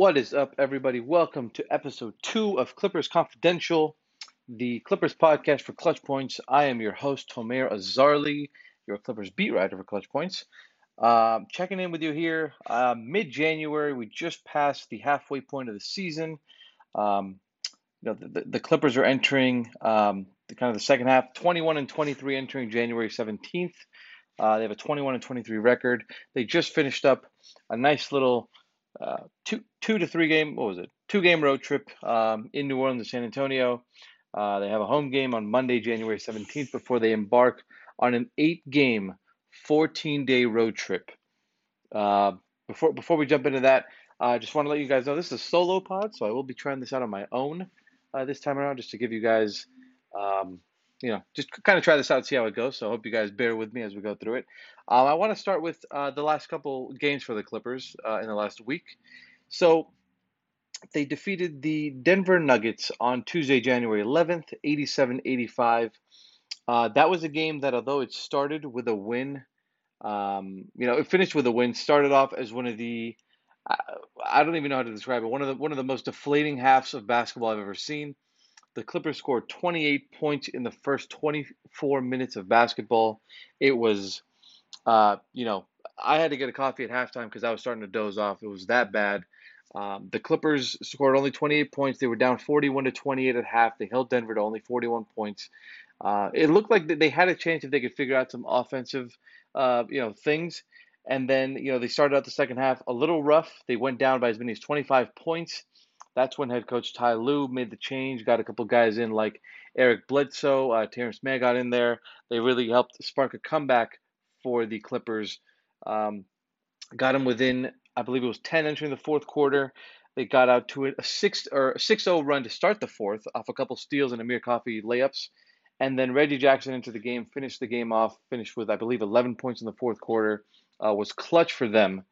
What is up, everybody? Welcome to episode two of Clippers Confidential, the Clippers podcast for Clutch Points. I am your host, Tomer Azarly, your Clippers beat writer for Clutch Points. Um, checking in with you here, uh, mid January. We just passed the halfway point of the season. Um, you know, the, the Clippers are entering um, the kind of the second half, 21 and 23, entering January 17th. Uh, they have a 21 and 23 record. They just finished up a nice little uh, two two to three game what was it two game road trip um, in New Orleans and San Antonio. Uh, they have a home game on Monday, January 17th, before they embark on an eight game, 14 day road trip. Uh, before before we jump into that, I just want to let you guys know this is a solo pod, so I will be trying this out on my own uh, this time around, just to give you guys um, you know, just kind of try this out, see how it goes. So I hope you guys bear with me as we go through it. Um, I want to start with uh, the last couple games for the Clippers uh, in the last week. So they defeated the Denver Nuggets on Tuesday, January 11th, 87 85. Uh, that was a game that, although it started with a win, um, you know, it finished with a win, started off as one of the I don't even know how to describe it. One of the one of the most deflating halves of basketball I've ever seen. The Clippers scored 28 points in the first 24 minutes of basketball. It was, uh, you know, I had to get a coffee at halftime because I was starting to doze off. It was that bad. Um, the Clippers scored only 28 points. They were down 41 to 28 at half. They held Denver to only 41 points. Uh, it looked like they had a chance if they could figure out some offensive, uh, you know, things. And then, you know, they started out the second half a little rough. They went down by as many as 25 points. That's when head coach Ty Lue made the change, got a couple guys in like Eric Bledsoe, uh, Terrence Mann got in there. They really helped spark a comeback for the Clippers. Um, got them within, I believe it was 10 entering the fourth quarter. They got out to a six or 6-0 run to start the fourth off a couple steals and Amir Coffey layups. And then Reggie Jackson into the game, finished the game off, finished with, I believe, 11 points in the fourth quarter, uh, was clutch for them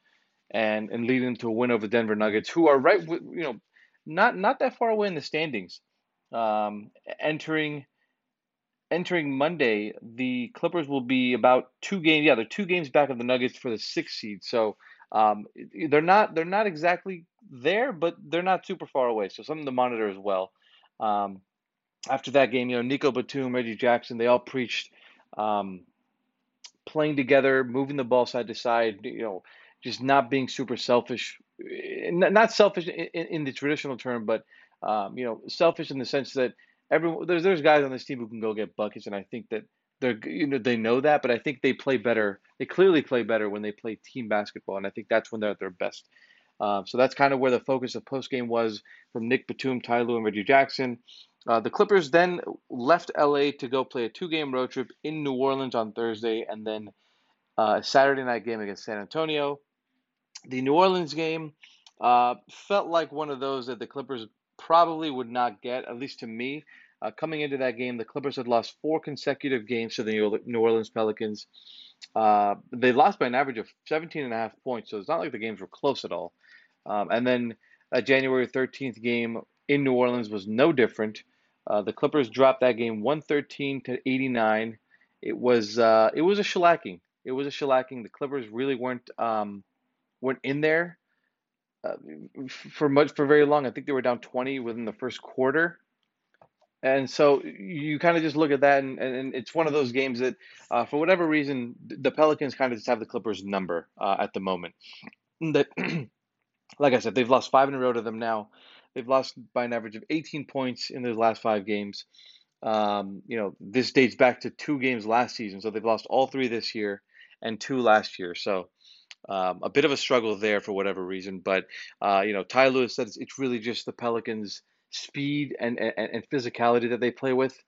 and, and leading to a win over the Denver Nuggets, who are right, you know, not not that far away in the standings. Um, entering entering Monday, the Clippers will be about two games. Yeah, they're two games back of the Nuggets for the sixth seed. So um, they're not they're not exactly there, but they're not super far away. So something to monitor as well. Um, after that game, you know, Nico Batum, Reggie Jackson, they all preached um, playing together, moving the ball side to side. You know, just not being super selfish, not selfish in, in the traditional term, but um, you know, selfish in the sense that everyone there's there's guys on this team who can go get buckets, and I think that they're you know they know that, but I think they play better. They clearly play better when they play team basketball, and I think that's when they're at their best. Uh, so that's kind of where the focus of post game was from Nick Batum, Ty Lue, and Reggie Jackson. Uh, the Clippers then left LA to go play a two game road trip in New Orleans on Thursday, and then uh, a Saturday night game against San Antonio. The New Orleans game uh, felt like one of those that the Clippers probably would not get, at least to me. Uh, coming into that game, the Clippers had lost four consecutive games to the New Orleans Pelicans. Uh, they lost by an average of 17 and a half points, so it's not like the games were close at all. Um, and then a January 13th game in New Orleans was no different. Uh, the Clippers dropped that game 113 to 89. It was uh, it was a shellacking. It was a shellacking. The Clippers really weren't um, weren't in there uh, for much for very long. I think they were down 20 within the first quarter. And so you kind of just look at that, and, and it's one of those games that, uh, for whatever reason, the Pelicans kind of just have the Clippers' number uh, at the moment. That, like I said, they've lost five in a row to them now. They've lost by an average of 18 points in those last five games. Um, you know, this dates back to two games last season, so they've lost all three this year and two last year. So um, a bit of a struggle there for whatever reason, but uh, you know, Ty Lue's said it's, it's, really just the Pelicans' speed and, and, and physicality that they play with.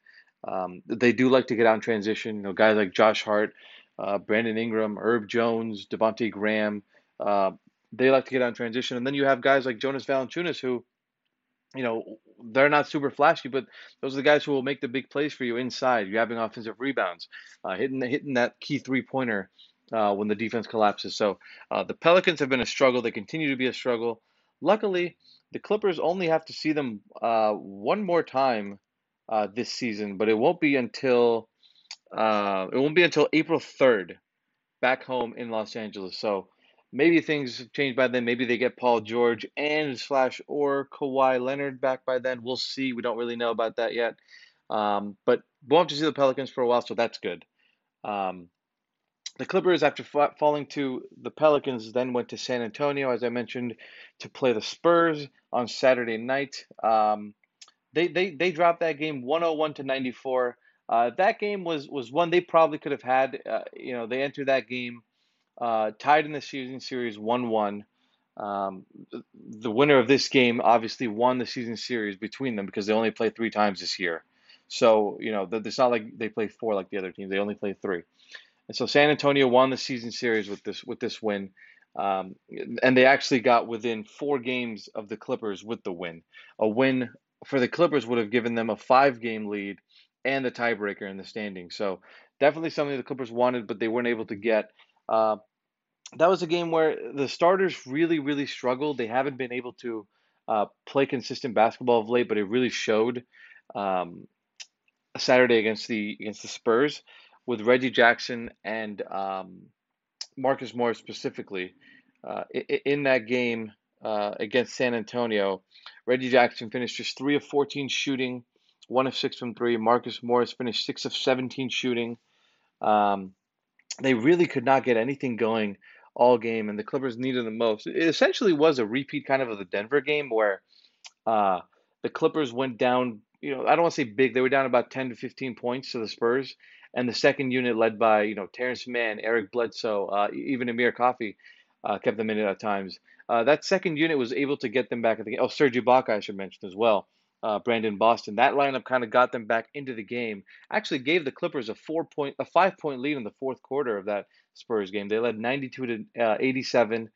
Um, they do like to get out in transition. You know, guys like Josh Hart, uh, Brandon Ingram, Herb Jones, Devonte Graham. Uh, they like to get out in transition, and then you have guys like Jonas Valanciunas who, you know, they're not super flashy, but those are the guys who will make the big plays for you inside. You're having offensive rebounds, uh, hitting hitting that key three pointer uh, when the defense collapses. So uh, the Pelicans have been a struggle. They continue to be a struggle. Luckily, the Clippers only have to see them uh, one more time uh, this season, but it won't be until uh, it won't be until April third, back home in Los Angeles. So maybe things have changed by then. Maybe they get Paul George and slash or Kawhi Leonard back by then. We'll see. We don't really know about that yet. Um, but we'll have to see the Pelicans for a while, so that's good. Um, the Clippers, after fa- falling to the Pelicans, then went to San Antonio, as I mentioned, to play the Spurs on Saturday night. Um, they, they they dropped that game 101 to 94. Uh, that game was was one they probably could have had. Uh, you know, they entered that game uh, tied in the season series 1-1. Um, the, the winner of this game obviously won the season series between them because they only play three times this year. So you know, it's not like they play four like the other teams. They only play three. And so San Antonio won the season series with this with this win. Um, and they actually got within four games of the Clippers with the win. A win for the Clippers would have given them a five game lead and the tiebreaker in the standing. So definitely something the Clippers wanted, but they weren't able to get. Uh, that was a game where the starters really, really struggled. They haven't been able to uh, play consistent basketball of late, but it really showed um, Saturday against the against the Spurs with Reggie Jackson and um, Marcus Morris specifically. Uh, in that game uh, against San Antonio, Reggie Jackson finished just 3 of 14 shooting, 1 of 6 from 3. Marcus Morris finished 6 of 17 shooting. Um, they really could not get anything going all game, and the Clippers needed the most. It essentially was a repeat kind of of the Denver game where uh, the Clippers went down, you know, I don't want to say big, they were down about 10 to 15 points to the Spurs and the second unit led by you know Terrence Mann, Eric Bledsoe, uh, even Amir Coffey uh, kept them in it at times. Uh, that second unit was able to get them back at the game. Oh, Serge Ibaka, I should mention as well. Uh, Brandon Boston. That lineup kind of got them back into the game. Actually, gave the Clippers a four point, a five point lead in the fourth quarter of that Spurs game. They led 92 to uh, 87.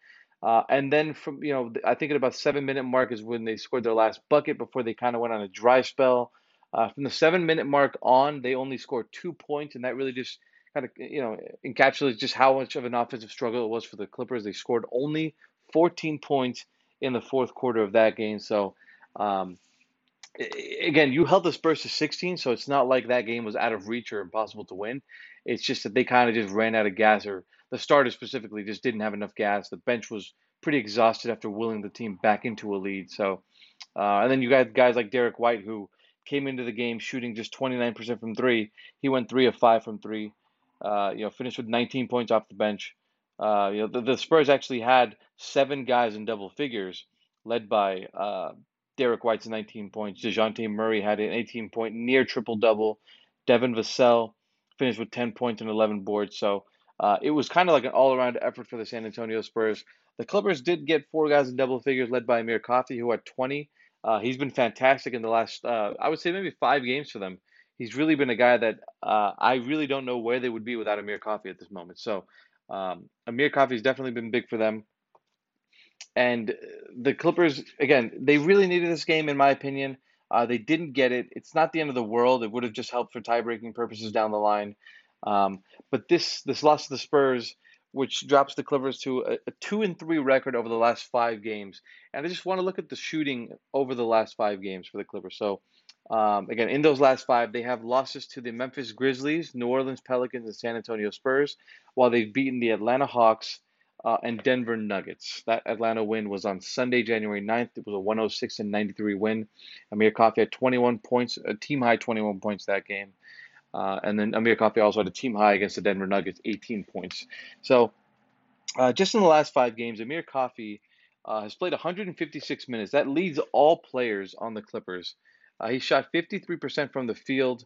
Uh, and then from you know, I think at about seven minute mark is when they scored their last bucket before they kind of went on a dry spell. Uh, from the seven minute mark on, they only scored two points, and that really just kind of you know encapsulates just how much of an offensive struggle it was for the Clippers. They scored only 14 points in the fourth quarter of that game. So um, again, you held the Spurs to 16, so it's not like that game was out of reach or impossible to win. It's just that they kind of just ran out of gas, or the starters specifically just didn't have enough gas. The bench was pretty exhausted after willing the team back into a lead. So, uh, and then you got guys like Derrick White who came into the game shooting just 29% from three. He went three of five from three. Uh, you know, finished with 19 points off the bench. Uh, you know, the, the, Spurs actually had seven guys in double figures, led by uh, Derrick White's 19 points. Dejounte Murray had an 18 point near triple double. Devin Vassell finished with 10 points and 11 boards. So uh, it was kind of like an all around effort for the San Antonio Spurs. The Clippers did get four guys in double figures, led by Amir Coffey, who had 20. Uh, he's been fantastic in the last, uh, I would say, maybe five games for them. He's really been a guy that uh, I really don't know where they would be without Amir Coffey at this moment. So um, Amir Coffey's definitely been big for them. And the Clippers, again, they really needed this game, in my opinion. Uh, they didn't get it. It's not the end of the world. It would have just helped for tie-breaking purposes down the line. Um, but this this loss to the Spurs which drops the Clippers to a, a, two and three record over the last five games. And I just want to look at the shooting over the last five games for the Clippers. So, um, again, in those last five, they have losses to the Memphis Grizzlies, New Orleans Pelicans, and San Antonio Spurs, while they've beaten the Atlanta Hawks uh, and Denver Nuggets. That Atlanta win was on Sunday, January 9th. It was a 106 and 93 win. Amir Coffey had 21 points, a team high 21 points that game. Uh, and then Amir Coffey also had a team high against the Denver Nuggets, 18 points. So uh, just in the last five games, Amir Coffey uh, has played 156 minutes. That leads all players on the Clippers. Uh, he shot 53% from the field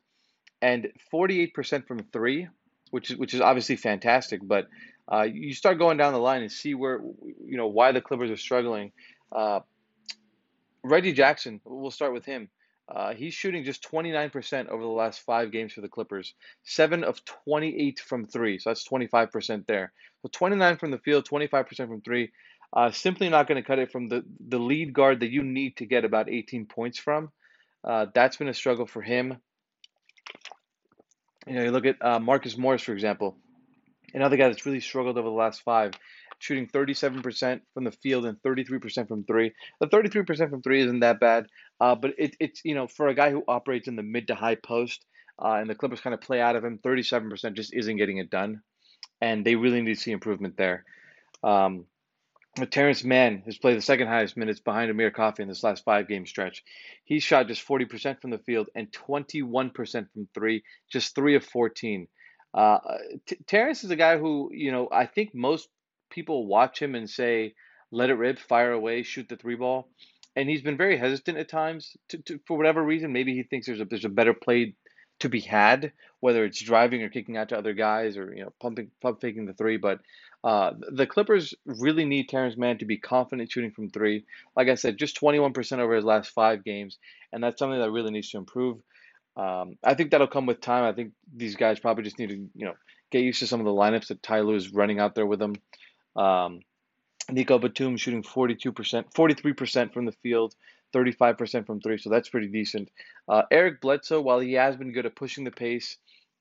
and 48% from three, which is which is obviously fantastic. But uh, you start going down the line and see where you know why the Clippers are struggling. Uh, Reggie Jackson, we'll start with him. Uh, he's shooting just 29% over the last five games for the Clippers. Seven of 28 from three, so that's 25% there. So 29 from the field, 25% from three. Uh, simply not going to cut it from the, the lead guard that you need to get about 18 points from. Uh, that's been a struggle for him. You know, you look at uh, Marcus Morris, for example, another guy that's really struggled over the last five shooting 37% from the field and 33% from three. The 33% from three isn't that bad, uh, but it, it's, you know, for a guy who operates in the mid to high post uh, and the Clippers kind of play out of him, 37% just isn't getting it done. And they really need to see improvement there. Um, Terrence Mann has played the second highest minutes behind Amir Coffey in this last five game stretch. He shot just 40% from the field and 21% from three, just three of 14. Uh, T- Terrence is a guy who, you know, I think most people watch him and say, let it rip, fire away, shoot the three ball. And he's been very hesitant at times to, to, for whatever reason. Maybe he thinks there's a, there's a better play to be had, whether it's driving or kicking out to other guys or, you know, pumping, pump faking the three. But uh, the Clippers really need Terrence Mann to be confident shooting from three. Like I said, just 21% over his last five games, and that's something that really needs to improve. Um, I think that'll come with time. I think these guys probably just need to, you know, get used to some of the lineups that Ty Lue is running out there with them. Um, Nico Batum shooting 42%, 43% from the field, 35% from three, so that's pretty decent. Uh, Eric Bledsoe, while he has been good at pushing the pace,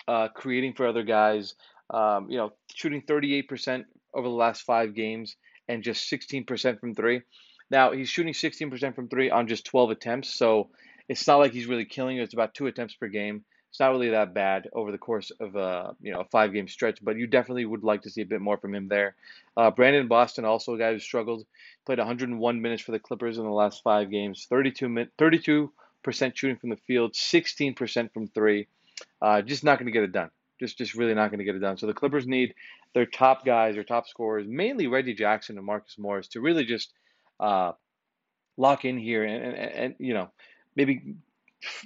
uh, creating for other guys, um, you know, shooting 38% over the last five games and just 16% from three. Now, he's shooting 16% from three on just 12 attempts, so it's not like he's really killing it. It's about two attempts per game. It's not really that bad over the course of a you know a five game stretch, but you definitely would like to see a bit more from him there. Uh, Brandon Boston, also a guy who struggled, played 101 minutes for the Clippers in the last five games, 32 min- 32 percent shooting from the field, 16 percent from three. Uh, just not going to get it done. Just just really not going to get it done. So the Clippers need their top guys, their top scorers, mainly Reggie Jackson and Marcus Morris, to really just uh, lock in here and, and, and you know maybe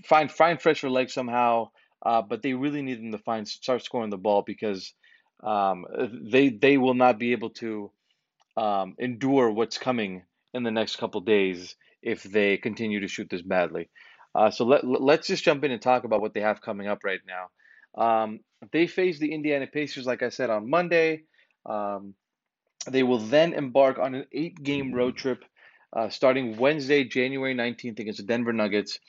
find find fresher legs somehow. Uh, but they really need them to find start scoring the ball because um, they they will not be able to um, endure what's coming in the next couple days if they continue to shoot this badly. Uh, so let let's just jump in and talk about what they have coming up right now. Um, they face the Indiana Pacers, like I said, on Monday. Um, they will then embark on an eight game road trip uh, starting Wednesday, January 19th against the Denver Nuggets.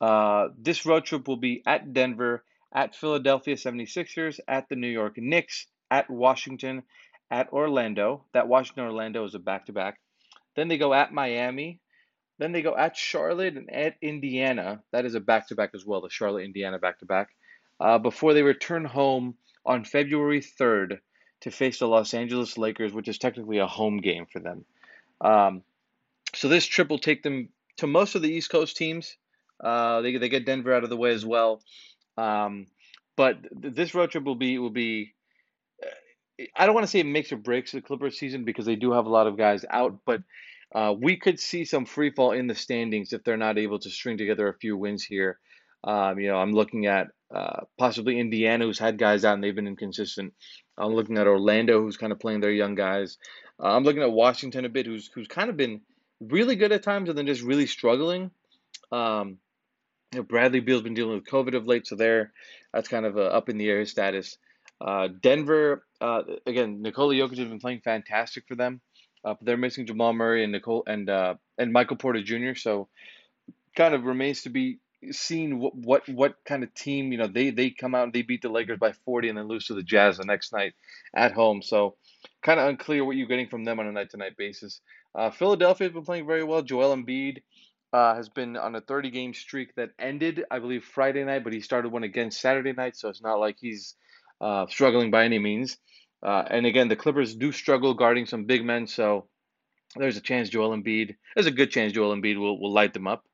Uh, this road trip will be at Denver, at Philadelphia 76ers, at the New York Knicks, at Washington, at Orlando. That Washington Orlando is a back to back. Then they go at Miami. Then they go at Charlotte and at Indiana. That is a back to back as well, the Charlotte Indiana back to back. Before they return home on February 3rd to face the Los Angeles Lakers, which is technically a home game for them. Um, so this trip will take them to most of the East Coast teams. Uh, they they get Denver out of the way as well. Um, but this road trip will be will be. I don't want to say it makes or breaks the Clippers season because they do have a lot of guys out, but uh, we could see some free fall in the standings if they're not able to string together a few wins here. Um, you know, I'm looking at uh, possibly Indiana, who's had guys out and they've been inconsistent. I'm looking at Orlando, who's kind of playing their young guys. Uh, I'm looking at Washington a bit, who's who's kind of been really good at times and then just really struggling. Um, you know, Bradley Beal's been dealing with COVID of late, so there, that's kind of up in the air status. Uh, Denver, uh, again, Nikola Jokic has been playing fantastic for them. Uh, but they're missing Jamal Murray and Nicole and uh, and Michael Porter Jr. So, kind of remains to be seen what what what kind of team you know they they come out and they beat the Lakers by 40 and then lose to the Jazz the next night at home. So, kind of unclear what you're getting from them on a night to night basis. Uh, Philadelphia has been playing very well. Joel Embiid uh, has been on a 30 game streak that ended, I believe, Friday night, but he started one again Saturday night, so it's not like he's uh, struggling by any means. Uh, and again, the Clippers do struggle guarding some big men, so there's a chance Joel Embiid, there's a good chance Joel Embiid will, will light them up.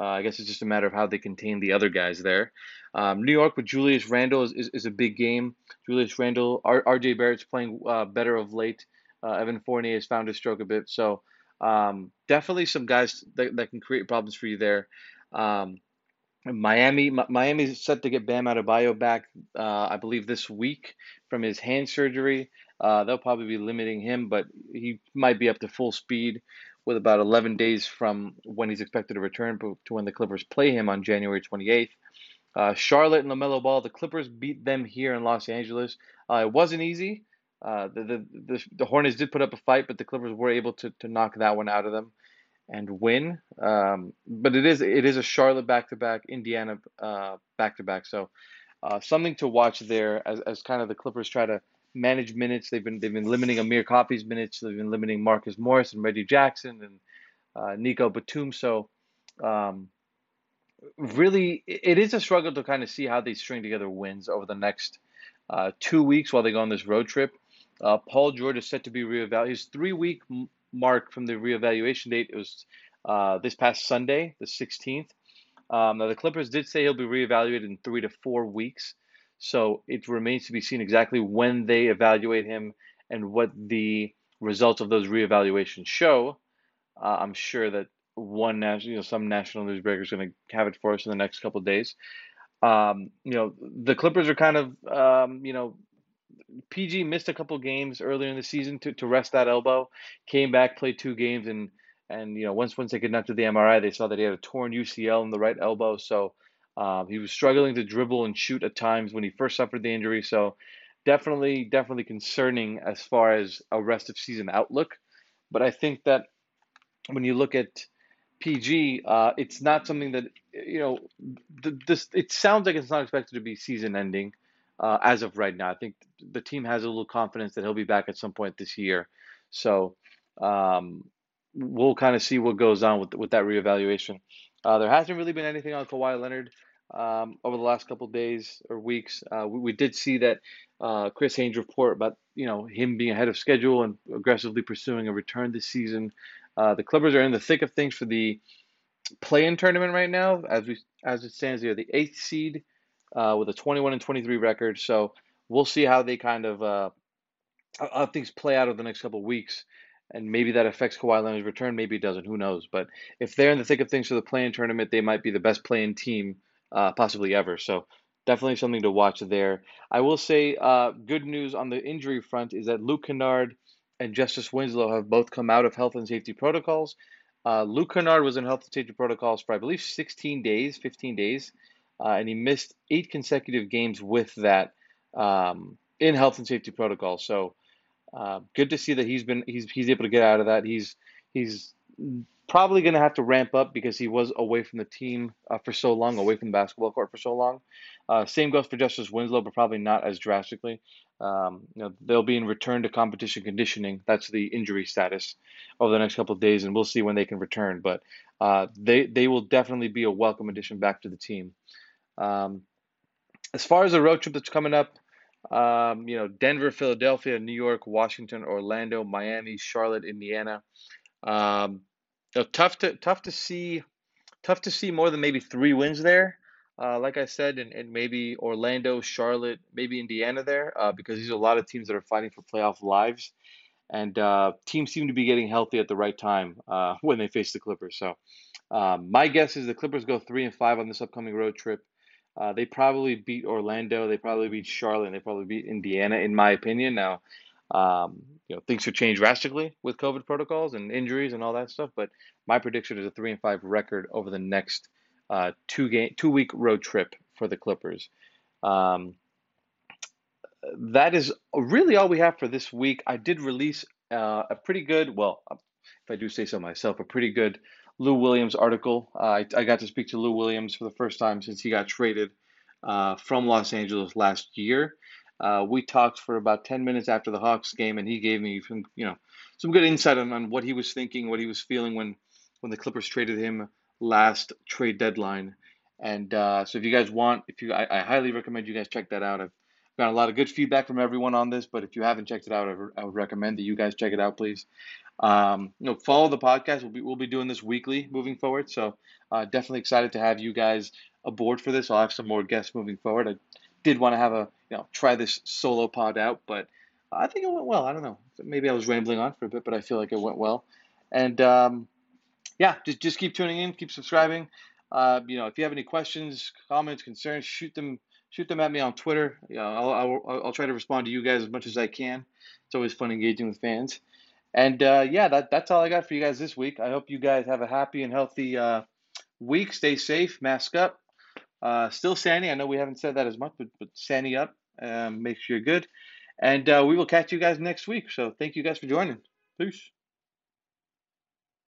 Uh, I guess it's just a matter of how they contain the other guys there. Um, New York with Julius Randle is, is, is, a big game. Julius Randle, R- RJ Barrett's playing uh, better of late. Uh, Evan Fournier has found his stroke a bit. So um, definitely some guys that, that can create problems for you there. Um, Miami, is set to get Bam Adebayo back, uh, I believe, this week from his hand surgery. Uh, they'll probably be limiting him, but he might be up to full speed with about 11 days from when he's expected to return to when the Clippers play him on January 28th. Uh, Charlotte and LaMelo Ball, the Clippers beat them here in Los Angeles. Uh, it wasn't easy. Uh, the, the, the, the Hornets did put up a fight, but the Clippers were able to, to knock that one out of them and win. Um, but it is it is a Charlotte back to back, Indiana back to back. So uh, something to watch there as, as kind of the Clippers try to manage minutes. They've been they've been limiting Amir Coffey's minutes. They've been limiting Marcus Morris and Reggie Jackson and uh, Nico Batum. So um, really, it is a struggle to kind of see how they string together wins over the next uh, two weeks while they go on this road trip. Uh, Paul George is set to be reevaluated. His three week mark from the reevaluation date. It was uh, this past Sunday, the 16th. Um, now, the Clippers did say he'll be reevaluated in three to four weeks. So it remains to be seen exactly when they evaluate him and what the results of those reevaluations show. Uh, I'm sure that one national, you know, some national newsbreaker is going to have it for us in the next couple of days. Um, you know, the Clippers are kind of, um, you know, PG missed a couple games earlier in the season to, to rest that elbow. Came back, played two games, and and you know once once they conducted the MRI, they saw that he had a torn UCL in the right elbow. So um, he was struggling to dribble and shoot at times when he first suffered the injury. So definitely definitely concerning as far as a rest of season outlook. But I think that when you look at PG, uh, it's not something that you know. This it sounds like it's not expected to be season ending uh, as of right now. I think the team has a little confidence that he'll be back at some point this year. So um, we'll kind of see what goes on with with that reevaluation. Uh, there hasn't really been anything on Kawhi Leonard um, over the last couple days or weeks. Uh, we, we, did see that uh, Chris Haynes report about you know him being ahead of schedule and aggressively pursuing a return this season. Uh, the Clippers are in the thick of things for the play-in tournament right now, as we as it stands. They're the eighth seed uh, with a 21 and 23 record. So we'll see how they kind of uh, how things play out over the next couple of weeks. And maybe that affects Kawhi Leonard's return. Maybe it doesn't. Who knows? But if they're in the thick of things for the play-in tournament, they might be the best play-in team uh, possibly ever. So definitely something to watch there. I will say, uh, good news on the injury front is that Luke Kennard and Justice Winslow have both come out of health and safety protocols. Uh, Luke Kennard was in health and safety protocols for I believe 16 days, 15 days, uh, and he missed eight consecutive games with that um, in health and safety protocol. So uh, good to see that he's been he's he's able to get out of that. He's he's probably going to have to ramp up because he was away from the team uh, for so long, away from the basketball court for so long. Uh, same goes for Justice Winslow, but probably not as drastically. Um, you know, they'll be in return to competition conditioning. That's the injury status over the next couple of days, and we'll see when they can return. But uh, they they will definitely be a welcome addition back to the team. Um, as far as the road trip that's coming up, um, you know, Denver, Philadelphia, New York, Washington, Orlando, Miami, Charlotte, Indiana. Um, you know, tough to tough to see, tough to see more than maybe three wins there. Uh, like I said, and, and maybe Orlando, Charlotte, maybe Indiana there, uh, because these are a lot of teams that are fighting for playoff lives, and uh, teams seem to be getting healthy at the right time uh, when they face the Clippers. So, um, my guess is the Clippers go three and five on this upcoming road trip. Uh, they probably beat Orlando. They probably beat Charlotte. They probably beat Indiana, in my opinion. Now, um, you know, things could change drastically with COVID protocols and injuries and all that stuff. But my prediction is a three and five record over the next uh, two game, two week road trip for the Clippers. Um, that is really all we have for this week. I did release uh, a pretty good, well, if I do say so myself, a pretty good Lou Williams article. Uh, I, I got to speak to Lou Williams for the first time since he got traded uh, from Los Angeles last year. Uh, we talked for about 10 minutes after the Hawks game, and he gave me some, you know, some good insight on, on what he was thinking, what he was feeling when, when the Clippers traded him last trade deadline. And uh, so, if you guys want, if you, I, I, highly recommend you guys check that out. I've got a lot of good feedback from everyone on this, but if you haven't checked it out, I, I would recommend that you guys check it out, please. Um, you know, follow the podcast. We'll be we'll be doing this weekly moving forward. So uh, definitely excited to have you guys aboard for this. I'll have some more guests moving forward. I did want to have a you know try this solo pod out, but I think it went well. I don't know. Maybe I was rambling on for a bit, but I feel like it went well. And um, yeah, just just keep tuning in, keep subscribing. Uh, you know, if you have any questions, comments, concerns, shoot them shoot them at me on Twitter. Know, I'll, I'll, I'll try to respond to you guys as much as I can. It's always fun engaging with fans. And uh, yeah, that, that's all I got for you guys this week. I hope you guys have a happy and healthy uh, week. Stay safe, mask up. Uh, still sandy. I know we haven't said that as much, but, but sandy up. Um, make sure you're good. And uh, we will catch you guys next week. So thank you guys for joining. Peace.